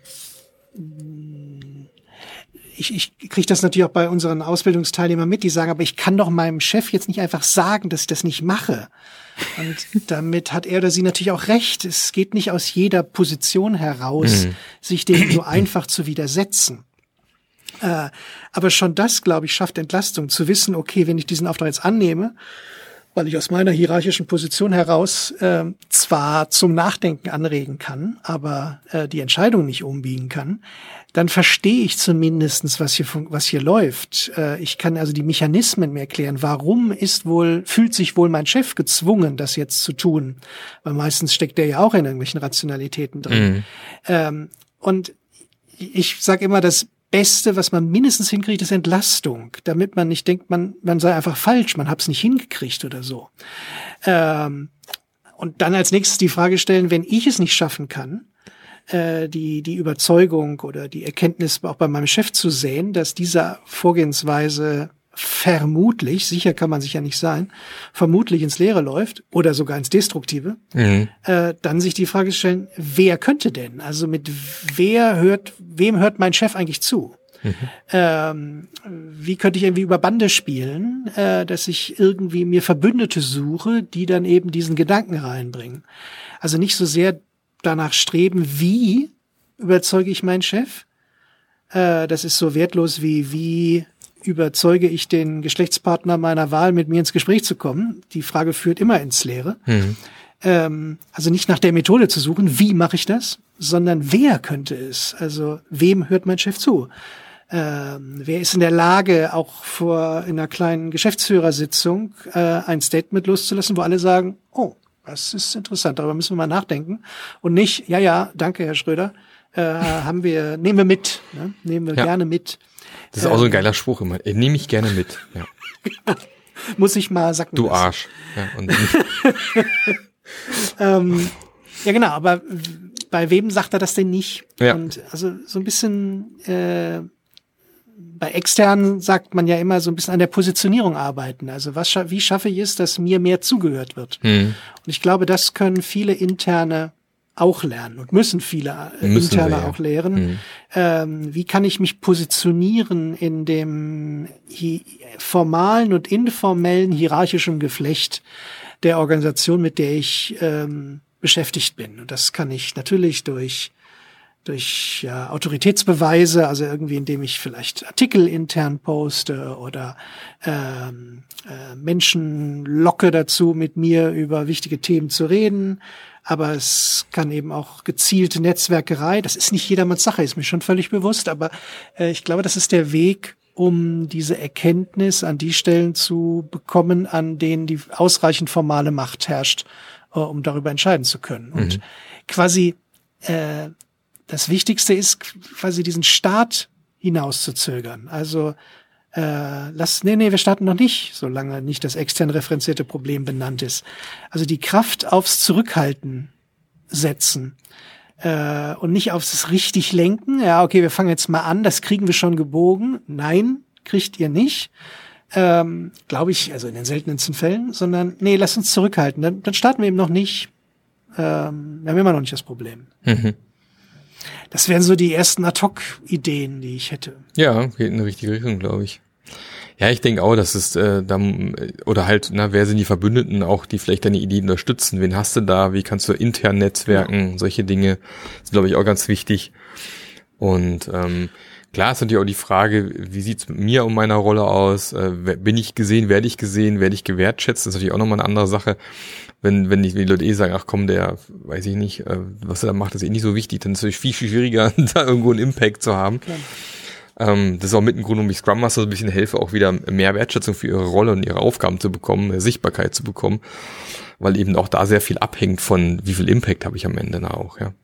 ich, ich kriege das natürlich auch bei unseren Ausbildungsteilnehmern mit, die sagen, aber ich kann doch meinem Chef jetzt nicht einfach sagen, dass ich das nicht mache. Und damit hat er oder sie natürlich auch recht. Es geht nicht aus jeder Position heraus, mhm. sich dem so einfach zu widersetzen. Äh, aber schon das, glaube ich, schafft Entlastung, zu wissen, okay, wenn ich diesen Auftrag jetzt annehme, weil ich aus meiner hierarchischen Position heraus äh, zwar zum Nachdenken anregen kann, aber äh, die Entscheidung nicht umbiegen kann, dann verstehe ich zumindestens, was hier, was hier läuft. Äh, ich kann also die Mechanismen mir erklären. Warum ist wohl, fühlt sich wohl mein Chef gezwungen, das jetzt zu tun? Weil meistens steckt der ja auch in irgendwelchen Rationalitäten drin. Mhm. Ähm, und ich sage immer, das Beste, was man mindestens hinkriegt, ist Entlastung, damit man nicht denkt, man, man sei einfach falsch, man hab's nicht hingekriegt oder so. Ähm, und dann als nächstes die Frage stellen, wenn ich es nicht schaffen kann, äh, die, die Überzeugung oder die Erkenntnis auch bei meinem Chef zu sehen, dass dieser Vorgehensweise vermutlich, sicher kann man sich ja nicht sein, vermutlich ins Leere läuft oder sogar ins Destruktive, mhm. äh, dann sich die Frage stellen, wer könnte denn? Also mit wer hört, wem hört mein Chef eigentlich zu? Mhm. Ähm, wie könnte ich irgendwie über Bande spielen, äh, dass ich irgendwie mir Verbündete suche, die dann eben diesen Gedanken reinbringen? Also nicht so sehr danach streben, wie überzeuge ich meinen Chef? Äh, das ist so wertlos wie, wie überzeuge ich den Geschlechtspartner meiner Wahl, mit mir ins Gespräch zu kommen? Die Frage führt immer ins Leere. Mhm. Ähm, also nicht nach der Methode zu suchen, wie mache ich das, sondern wer könnte es? Also wem hört mein Chef zu? Ähm, wer ist in der Lage, auch vor in einer kleinen Geschäftsführersitzung äh, ein Statement loszulassen, wo alle sagen, oh, das ist interessant, darüber müssen wir mal nachdenken. Und nicht, ja, ja, danke, Herr Schröder, äh, haben wir, nehmen wir mit, ne? nehmen wir ja. gerne mit. Das ist ähm, auch so ein ähm, geiler Spruch immer. Nehme ich gerne mit. Ja. *laughs* Muss ich mal sagen. Du Arsch. Ja, und *laughs* ähm, ja, genau, aber bei wem sagt er das denn nicht? Ja. Und also so ein bisschen äh, bei externen sagt man ja immer so ein bisschen an der Positionierung arbeiten. Also was wie schaffe ich es, dass mir mehr zugehört wird? Mhm. Und ich glaube, das können viele interne auch lernen und müssen viele äh, müssen interne wir, auch lehren. Mhm. Ähm, wie kann ich mich positionieren in dem formalen und informellen hierarchischen Geflecht der Organisation, mit der ich ähm, beschäftigt bin? Und das kann ich natürlich durch durch ja, Autoritätsbeweise, also irgendwie indem ich vielleicht Artikel intern poste oder ähm, äh, Menschen locke dazu, mit mir über wichtige Themen zu reden. Aber es kann eben auch gezielte Netzwerkerei. Das ist nicht jedermanns Sache, ist mir schon völlig bewusst. Aber äh, ich glaube, das ist der Weg, um diese Erkenntnis an die Stellen zu bekommen, an denen die ausreichend formale Macht herrscht, äh, um darüber entscheiden zu können. Mhm. Und quasi äh, das Wichtigste ist quasi diesen Start hinauszuzögern. Also äh, lass, nee, nee, wir starten noch nicht, solange nicht das extern referenzierte Problem benannt ist. Also die Kraft aufs Zurückhalten setzen äh, und nicht aufs richtig lenken. Ja, okay, wir fangen jetzt mal an, das kriegen wir schon gebogen. Nein, kriegt ihr nicht. Ähm, Glaube ich, also in den seltensten Fällen, sondern nee, lass uns zurückhalten. Dann, dann starten wir eben noch nicht. Ähm, wir haben immer noch nicht das Problem. Mhm. Das wären so die ersten Ad-Hoc-Ideen, die ich hätte. Ja, geht in die richtige Richtung, glaube ich. Ja, ich denke auch, dass es äh, dann oder halt, na, wer sind die Verbündeten auch, die vielleicht deine Ideen unterstützen? Wen hast du da? Wie kannst du intern netzwerken? Ja. Solche Dinge sind, glaube ich, auch ganz wichtig. Und ähm, klar ist natürlich auch die Frage, wie sieht's mit mir und meiner Rolle aus? Äh, bin ich gesehen, werde ich gesehen, werde ich gewertschätzt? Das ist natürlich auch nochmal eine andere Sache. Wenn, wenn die, Leute eh sagen, ach komm, der, weiß ich nicht, äh, was er da macht, ist eh nicht so wichtig, dann ist es natürlich viel, viel schwieriger, *laughs* da irgendwo einen Impact zu haben. Klar. Ähm, das ist auch mit ein Grund, warum ich Scrum Master so ein bisschen helfe, auch wieder mehr Wertschätzung für ihre Rolle und ihre Aufgaben zu bekommen, mehr Sichtbarkeit zu bekommen, weil eben auch da sehr viel abhängt von, wie viel Impact habe ich am Ende da auch, ja.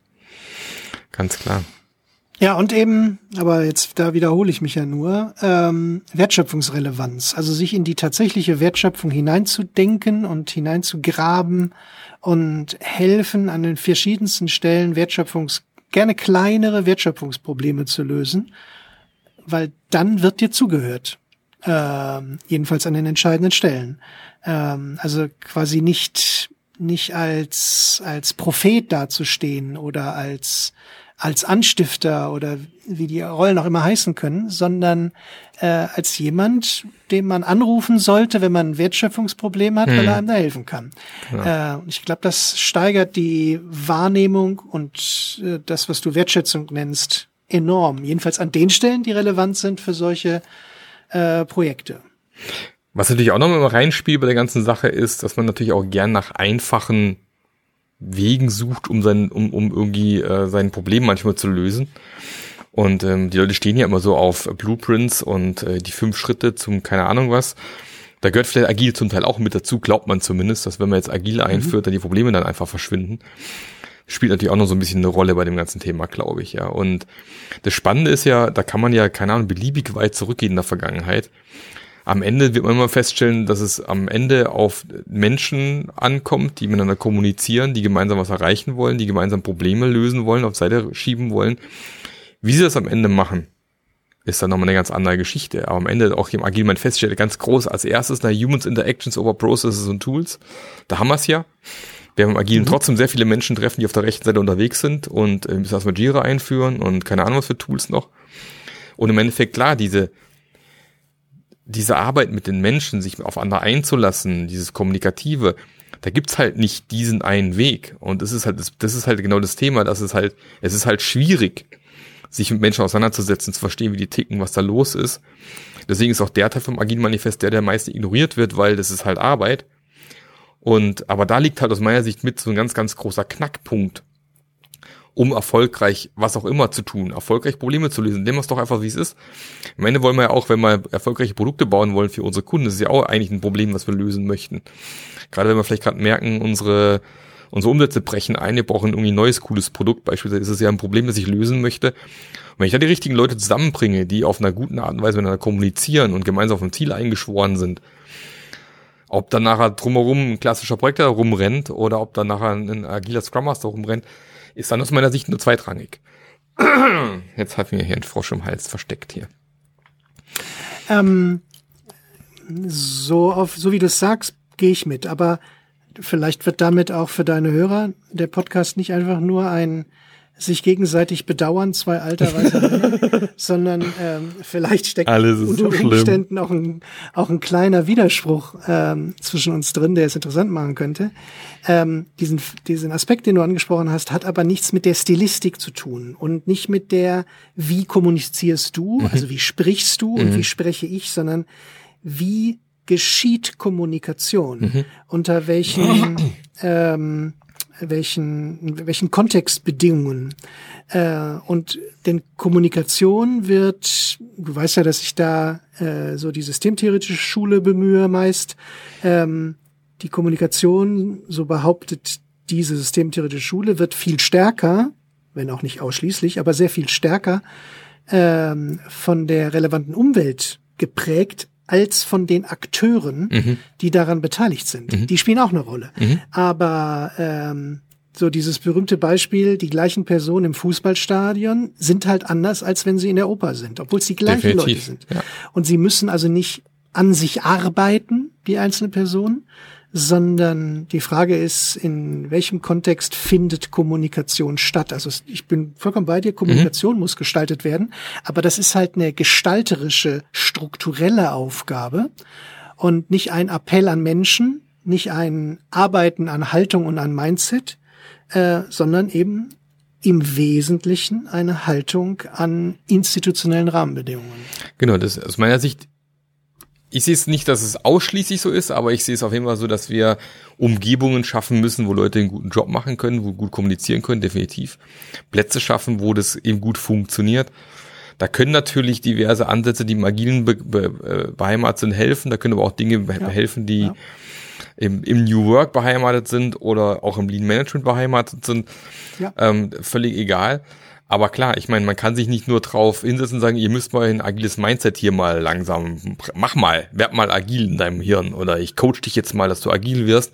Ganz klar. Ja, und eben, aber jetzt da wiederhole ich mich ja nur, ähm, Wertschöpfungsrelevanz, also sich in die tatsächliche Wertschöpfung hineinzudenken und hineinzugraben und helfen an den verschiedensten Stellen Wertschöpfungs gerne kleinere Wertschöpfungsprobleme zu lösen weil dann wird dir zugehört. Ähm, jedenfalls an den entscheidenden Stellen. Ähm, also quasi nicht nicht als als Prophet dazustehen oder als als Anstifter oder wie die Rollen auch immer heißen können, sondern äh, als jemand, den man anrufen sollte, wenn man ein Wertschöpfungsproblem hat, hm. weil er einem da helfen kann. Ja. Äh, ich glaube, das steigert die Wahrnehmung und äh, das, was du Wertschätzung nennst, enorm. Jedenfalls an den Stellen, die relevant sind für solche äh, Projekte. Was natürlich auch noch mal reinspielt bei der ganzen Sache ist, dass man natürlich auch gern nach einfachen Wegen sucht, um sein, um, um irgendwie äh, sein Problem manchmal zu lösen. Und ähm, die Leute stehen ja immer so auf Blueprints und äh, die fünf Schritte zum keine Ahnung was. Da gehört vielleicht Agil zum Teil auch mit dazu, glaubt man zumindest, dass wenn man jetzt Agil einführt, mhm. dann die Probleme dann einfach verschwinden spielt natürlich auch noch so ein bisschen eine Rolle bei dem ganzen Thema, glaube ich, ja. Und das Spannende ist ja, da kann man ja, keine Ahnung, beliebig weit zurückgehen in der Vergangenheit. Am Ende wird man immer feststellen, dass es am Ende auf Menschen ankommt, die miteinander kommunizieren, die gemeinsam was erreichen wollen, die gemeinsam Probleme lösen wollen, auf Seite schieben wollen. Wie sie das am Ende machen, ist dann nochmal eine ganz andere Geschichte. Aber am Ende auch im Agil man feststellt, ganz groß als erstes, na, Humans Interactions over Processes und Tools. Da haben wir es ja. Wir haben im Agilen mhm. trotzdem sehr viele Menschen treffen, die auf der rechten Seite unterwegs sind und äh, müssen erstmal Jira einführen und keine Ahnung was für Tools noch. Und im Endeffekt, klar, diese, diese Arbeit mit den Menschen, sich auf andere einzulassen, dieses Kommunikative, da gibt's halt nicht diesen einen Weg. Und das ist halt, das, das ist halt genau das Thema, dass es halt, es ist halt schwierig, sich mit Menschen auseinanderzusetzen, zu verstehen, wie die ticken, was da los ist. Deswegen ist auch der Teil vom Agilen Manifest der, der meist ignoriert wird, weil das ist halt Arbeit. Und, aber da liegt halt aus meiner Sicht mit so ein ganz, ganz großer Knackpunkt, um erfolgreich was auch immer zu tun, erfolgreich Probleme zu lösen. Nehmen wir es doch einfach, wie es ist. Am Ende wollen wir ja auch, wenn wir erfolgreiche Produkte bauen wollen für unsere Kunden, das ist ja auch eigentlich ein Problem, was wir lösen möchten. Gerade wenn wir vielleicht gerade merken, unsere unsere Umsätze brechen ein, wir brauchen irgendwie ein neues, cooles Produkt. Beispielsweise ist es ja ein Problem, das ich lösen möchte. Und wenn ich da die richtigen Leute zusammenbringe, die auf einer guten Art und Weise miteinander kommunizieren und gemeinsam auf ein Ziel eingeschworen sind, ob dann nachher drumherum ein klassischer Projektor rumrennt oder ob dann nachher ein agiler Scrum Master rumrennt, ist dann aus meiner Sicht nur zweitrangig. *clears throat* Jetzt hat mir hier ein Frosch im Hals versteckt hier. Ähm, so auf, so wie du es sagst, gehe ich mit. Aber vielleicht wird damit auch für deine Hörer der Podcast nicht einfach nur ein sich gegenseitig bedauern, zwei alter weiße Männer, *laughs* sondern ähm, vielleicht steckt unter so Umständen auch ein, auch ein kleiner Widerspruch ähm, zwischen uns drin, der es interessant machen könnte. Ähm, diesen, diesen Aspekt, den du angesprochen hast, hat aber nichts mit der Stilistik zu tun und nicht mit der, wie kommunizierst du, mhm. also wie sprichst du und mhm. wie spreche ich, sondern wie geschieht Kommunikation, mhm. unter welchen *clears throat* ähm, welchen, welchen Kontextbedingungen. Äh, und denn Kommunikation wird, du weißt ja, dass ich da äh, so die systemtheoretische Schule bemühe meist. Ähm, die Kommunikation, so behauptet diese systemtheoretische Schule, wird viel stärker, wenn auch nicht ausschließlich, aber sehr viel stärker ähm, von der relevanten Umwelt geprägt als von den Akteuren, mhm. die daran beteiligt sind. Mhm. Die spielen auch eine Rolle. Mhm. Aber ähm, so dieses berühmte Beispiel, die gleichen Personen im Fußballstadion sind halt anders, als wenn sie in der Oper sind, obwohl es die gleichen Definitiv, Leute sind. Ja. Und sie müssen also nicht an sich arbeiten, die einzelne Person, sondern die Frage ist, in welchem Kontext findet Kommunikation statt? Also ich bin vollkommen bei dir, Kommunikation mhm. muss gestaltet werden, aber das ist halt eine gestalterische, strukturelle Aufgabe und nicht ein Appell an Menschen, nicht ein Arbeiten an Haltung und an Mindset, äh, sondern eben im Wesentlichen eine Haltung an institutionellen Rahmenbedingungen. Genau, das aus meiner Sicht ich sehe es nicht, dass es ausschließlich so ist, aber ich sehe es auf jeden Fall so, dass wir Umgebungen schaffen müssen, wo Leute einen guten Job machen können, wo gut kommunizieren können, definitiv. Plätze schaffen, wo das eben gut funktioniert. Da können natürlich diverse Ansätze, die im Agilen be be äh, beheimatet sind, helfen. Da können aber auch Dinge ja. helfen, die ja. im, im, New Work beheimatet sind oder auch im Lean Management beheimatet sind. Ja. Ähm, völlig egal. Aber klar, ich meine, man kann sich nicht nur drauf hinsetzen und sagen, ihr müsst mal ein agiles Mindset hier mal langsam, mach mal, werd mal agil in deinem Hirn oder ich coach dich jetzt mal, dass du agil wirst.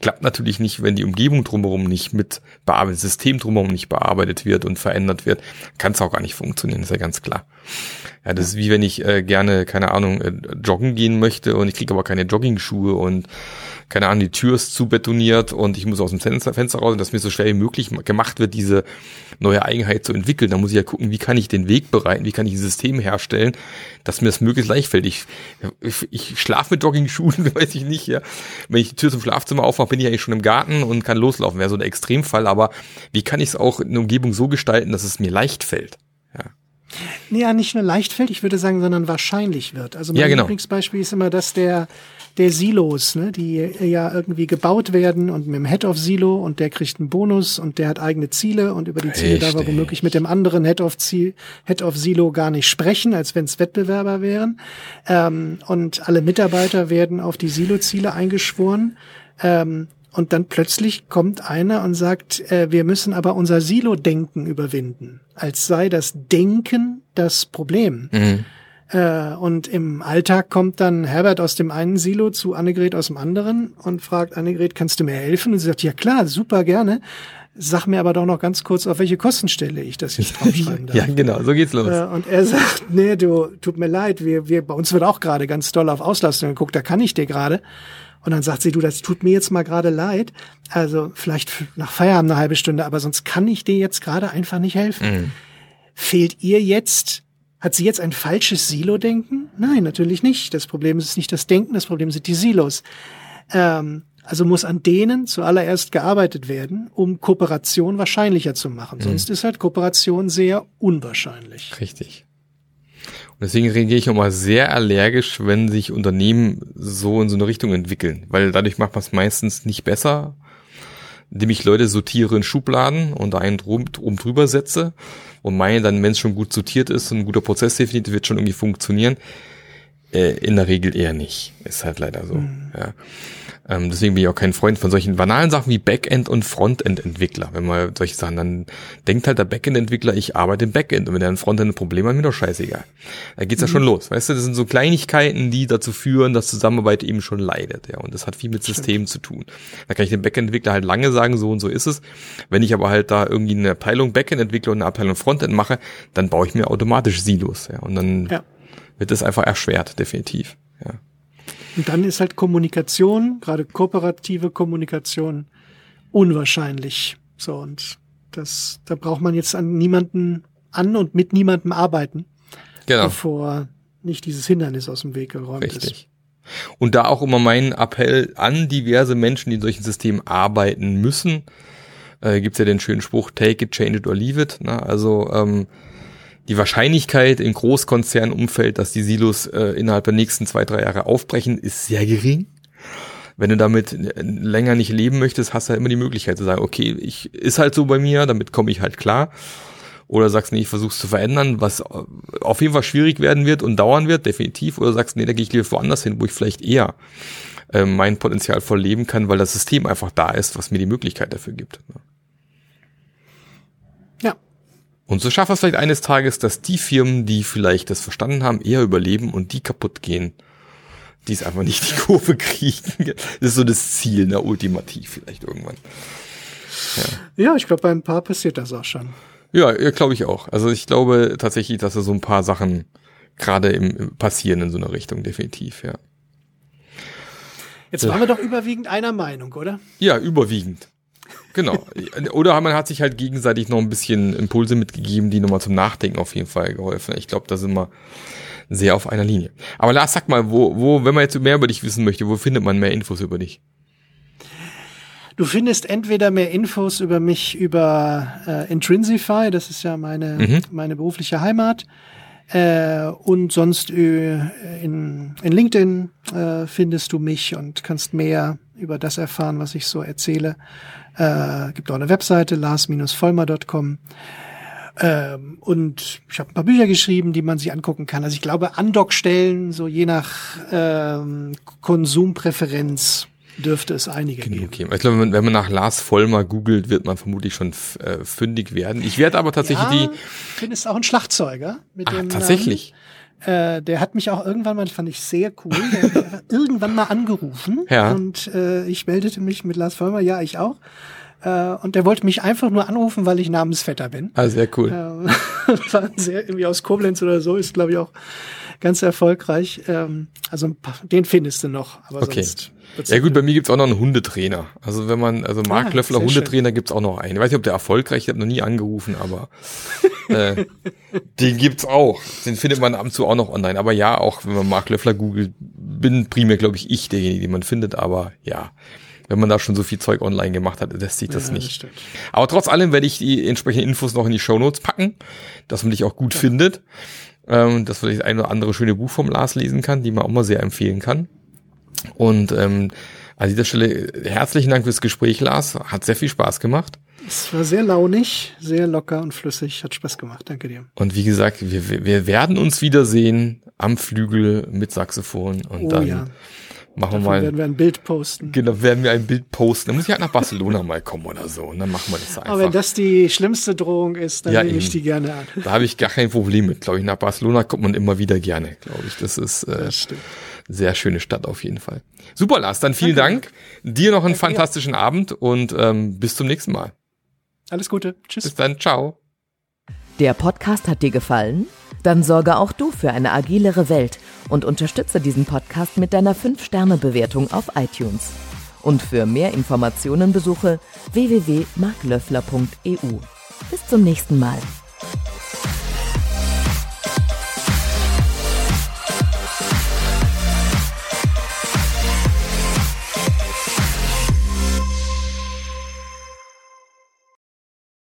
Klappt natürlich nicht, wenn die Umgebung drumherum nicht mit bearbeitet, das System drumherum nicht bearbeitet wird und verändert wird, kann es auch gar nicht funktionieren, ist ja ganz klar. Ja, das ist wie wenn ich äh, gerne, keine Ahnung, äh, joggen gehen möchte und ich kriege aber keine Jogging-Schuhe und keine Ahnung, die Tür ist zu betoniert und ich muss aus dem Fenster, raus und dass mir so schwer wie möglich gemacht wird, diese neue Eigenheit zu entwickeln. Da muss ich ja gucken, wie kann ich den Weg bereiten, wie kann ich ein System herstellen, dass mir das möglichst leicht fällt. Ich, ich, ich schlafe mit Jogging-Schuhen, *laughs* weiß ich nicht, ja. Wenn ich die Tür zum Schlafzimmer aufmache, bin ich eigentlich schon im Garten und kann loslaufen. Wäre so ein Extremfall, aber wie kann ich es auch in der Umgebung so gestalten, dass es mir leicht fällt? Ja. Nicht nur leicht fällt, ich würde sagen, sondern wahrscheinlich wird. Also mein ja, genau. Lieblingsbeispiel ist immer das der der Silos, ne, die ja irgendwie gebaut werden und mit dem Head of Silo und der kriegt einen Bonus und der hat eigene Ziele und über die Ziele darf er womöglich mit dem anderen Head of, Ziel, Head of Silo gar nicht sprechen, als wenn es Wettbewerber wären. Ähm, und alle Mitarbeiter werden auf die Silo-Ziele eingeschworen. Ähm, und dann plötzlich kommt einer und sagt, äh, wir müssen aber unser Silo-Denken überwinden, als sei das Denken das Problem. Mhm. Äh, und im Alltag kommt dann Herbert aus dem einen Silo zu Annegret aus dem anderen und fragt Annegret, kannst du mir helfen? Und sie sagt, ja klar, super gerne. Sag mir aber doch noch ganz kurz, auf welche Kostenstelle ich das jetzt *laughs* draufschreiben darf. ja, genau, so geht's los. Äh, und er sagt, nee, du, tut mir leid, wir, wir, bei uns wird auch gerade ganz doll auf Auslastung geguckt, da kann ich dir gerade. Und dann sagt sie, du, das tut mir jetzt mal gerade leid. Also vielleicht nach Feierabend eine halbe Stunde, aber sonst kann ich dir jetzt gerade einfach nicht helfen. Mhm. Fehlt ihr jetzt hat sie jetzt ein falsches Silo-Denken? Nein, natürlich nicht. Das Problem ist nicht das Denken, das Problem sind die Silos. Ähm, also muss an denen zuallererst gearbeitet werden, um Kooperation wahrscheinlicher zu machen. Mhm. Sonst ist halt Kooperation sehr unwahrscheinlich. Richtig. Und deswegen reagiere ich auch mal sehr allergisch, wenn sich Unternehmen so in so eine Richtung entwickeln, weil dadurch macht man es meistens nicht besser, indem ich Leute sortiere in Schubladen und einen drum, drum drüber setze und meine dann, wenn es schon gut sortiert ist und ein guter Prozess definiert, wird schon irgendwie funktionieren. Äh, in der Regel eher nicht. Ist halt leider so. Mhm. Ja. Ähm, deswegen bin ich auch kein Freund von solchen banalen Sachen wie Backend- und Frontend-Entwickler. Wenn man solche Sachen, dann denkt halt der Backend-Entwickler, ich arbeite im Backend und wenn er ein Frontend ein Problem hat, mir doch scheißegal. Da geht's mhm. ja schon los. Weißt du, das sind so Kleinigkeiten, die dazu führen, dass Zusammenarbeit eben schon leidet. Ja, und das hat viel mit Systemen zu tun. Da kann ich dem Backend-Entwickler halt lange sagen, so und so ist es. Wenn ich aber halt da irgendwie eine Abteilung Backend-Entwickler und eine Abteilung Frontend mache, dann baue ich mir automatisch Silos. Ja, und dann ja. wird es einfach erschwert, definitiv. Ja. Und dann ist halt Kommunikation, gerade kooperative Kommunikation, unwahrscheinlich. So, und das, da braucht man jetzt an niemanden an und mit niemandem arbeiten, genau. bevor nicht dieses Hindernis aus dem Weg geräumt Richtig. ist. Und da auch immer mein Appell an diverse Menschen, die in solchen Systemen arbeiten müssen, äh, gibt's ja den schönen Spruch, take it, change it or leave it. Ne? Also ähm, die Wahrscheinlichkeit im Großkonzernumfeld, dass die Silos äh, innerhalb der nächsten zwei, drei Jahre aufbrechen, ist sehr gering. Wenn du damit länger nicht leben möchtest, hast du ja immer die Möglichkeit zu sagen, okay, ich ist halt so bei mir, damit komme ich halt klar. Oder sagst, nee, ich versuch's zu verändern, was auf jeden Fall schwierig werden wird und dauern wird, definitiv. Oder sagst, nee, da gehe ich lieber woanders hin, wo ich vielleicht eher äh, mein Potenzial voll leben kann, weil das System einfach da ist, was mir die Möglichkeit dafür gibt. Ne? Und so schafft es vielleicht eines Tages, dass die Firmen, die vielleicht das verstanden haben, eher überleben und die kaputt gehen, die es einfach nicht die *laughs* Kurve kriegen. Das ist so das Ziel, ne, ultimativ vielleicht irgendwann. Ja, ja ich glaube, bei ein paar passiert das auch schon. Ja, ja glaube ich auch. Also ich glaube tatsächlich, dass da so ein paar Sachen gerade im, im passieren in so einer Richtung, definitiv, ja. Jetzt waren wir doch überwiegend einer Meinung, oder? Ja, überwiegend. Genau. Oder man hat sich halt gegenseitig noch ein bisschen Impulse mitgegeben, die nochmal zum Nachdenken auf jeden Fall geholfen. Ich glaube, da sind wir sehr auf einer Linie. Aber Lars, sag mal, wo, wo, wenn man jetzt mehr über dich wissen möchte, wo findet man mehr Infos über dich? Du findest entweder mehr Infos über mich über äh, Intrinsify, das ist ja meine, mhm. meine berufliche Heimat. Äh, und sonst äh, in, in LinkedIn äh, findest du mich und kannst mehr über das erfahren, was ich so erzähle. Äh, gibt auch eine Webseite, lars-vollmer.com. Ähm, und ich habe ein paar Bücher geschrieben, die man sich angucken kann. Also ich glaube, Andockstellen, so je nach ähm, Konsumpräferenz, dürfte es einige geben. Okay. Ich glaube, wenn man nach Lars Vollmer googelt, wird man vermutlich schon äh, fündig werden. Ich werde aber tatsächlich ja, die. Ich finde es auch ein Schlagzeuger mit Ach, dem tatsächlich. Äh, der hat mich auch irgendwann mal, fand ich sehr cool, der hat *laughs* irgendwann mal angerufen ja. und äh, ich meldete mich mit Lars Vollmer, ja, ich auch. Äh, und der wollte mich einfach nur anrufen, weil ich Namensvetter bin. Ah, sehr cool. Äh, *laughs* war sehr, irgendwie aus Koblenz oder so, ist glaube ich auch ganz erfolgreich. Ähm, also den findest du noch, aber okay. sonst ja gut, bei mir gibt's auch noch einen Hundetrainer. Also wenn man, also Mark ah, Löffler Hundetrainer schön. gibt's auch noch einen. Ich weiß nicht, ob der erfolgreich, ist, ich habe noch nie angerufen, aber äh, *laughs* den gibt's auch. Den findet man ab und zu auch noch online. Aber ja, auch wenn man Mark Löffler googelt, bin primär, glaube ich, ich derjenige, den man findet. Aber ja, wenn man da schon so viel Zeug online gemacht hat, lässt sich das ja, nicht. Das aber trotz allem werde ich die entsprechenden Infos noch in die Show Notes packen, dass man dich auch gut ja. findet. Ähm, dass man das ein oder andere schöne Buch vom Lars lesen kann, die man auch mal sehr empfehlen kann. Und ähm, an dieser Stelle herzlichen Dank fürs Gespräch, Lars. Hat sehr viel Spaß gemacht. Es war sehr launig, sehr locker und flüssig. Hat Spaß gemacht. Danke dir. Und wie gesagt, wir, wir werden uns wiedersehen am Flügel mit Saxophon und oh, dann ja. machen Davon wir mal. werden wir ein Bild posten. Genau, werden wir ein Bild posten. Dann muss ich halt nach Barcelona mal kommen oder so. Und dann machen wir das einfach. Aber wenn das die schlimmste Drohung ist, dann ja, nehme ich die gerne an. Da habe ich gar kein Problem mit, glaube ich. Nach Barcelona kommt man immer wieder gerne, glaube ich. Das ist. Äh, das stimmt sehr schöne Stadt auf jeden Fall. Super, Lars, dann vielen Danke. Dank. Dir noch einen Danke fantastischen dir. Abend und ähm, bis zum nächsten Mal. Alles Gute. Tschüss. Bis dann. Ciao. Der Podcast hat dir gefallen? Dann sorge auch du für eine agilere Welt und unterstütze diesen Podcast mit deiner 5-Sterne-Bewertung auf iTunes. Und für mehr Informationen besuche www.marklöffler.eu. Bis zum nächsten Mal.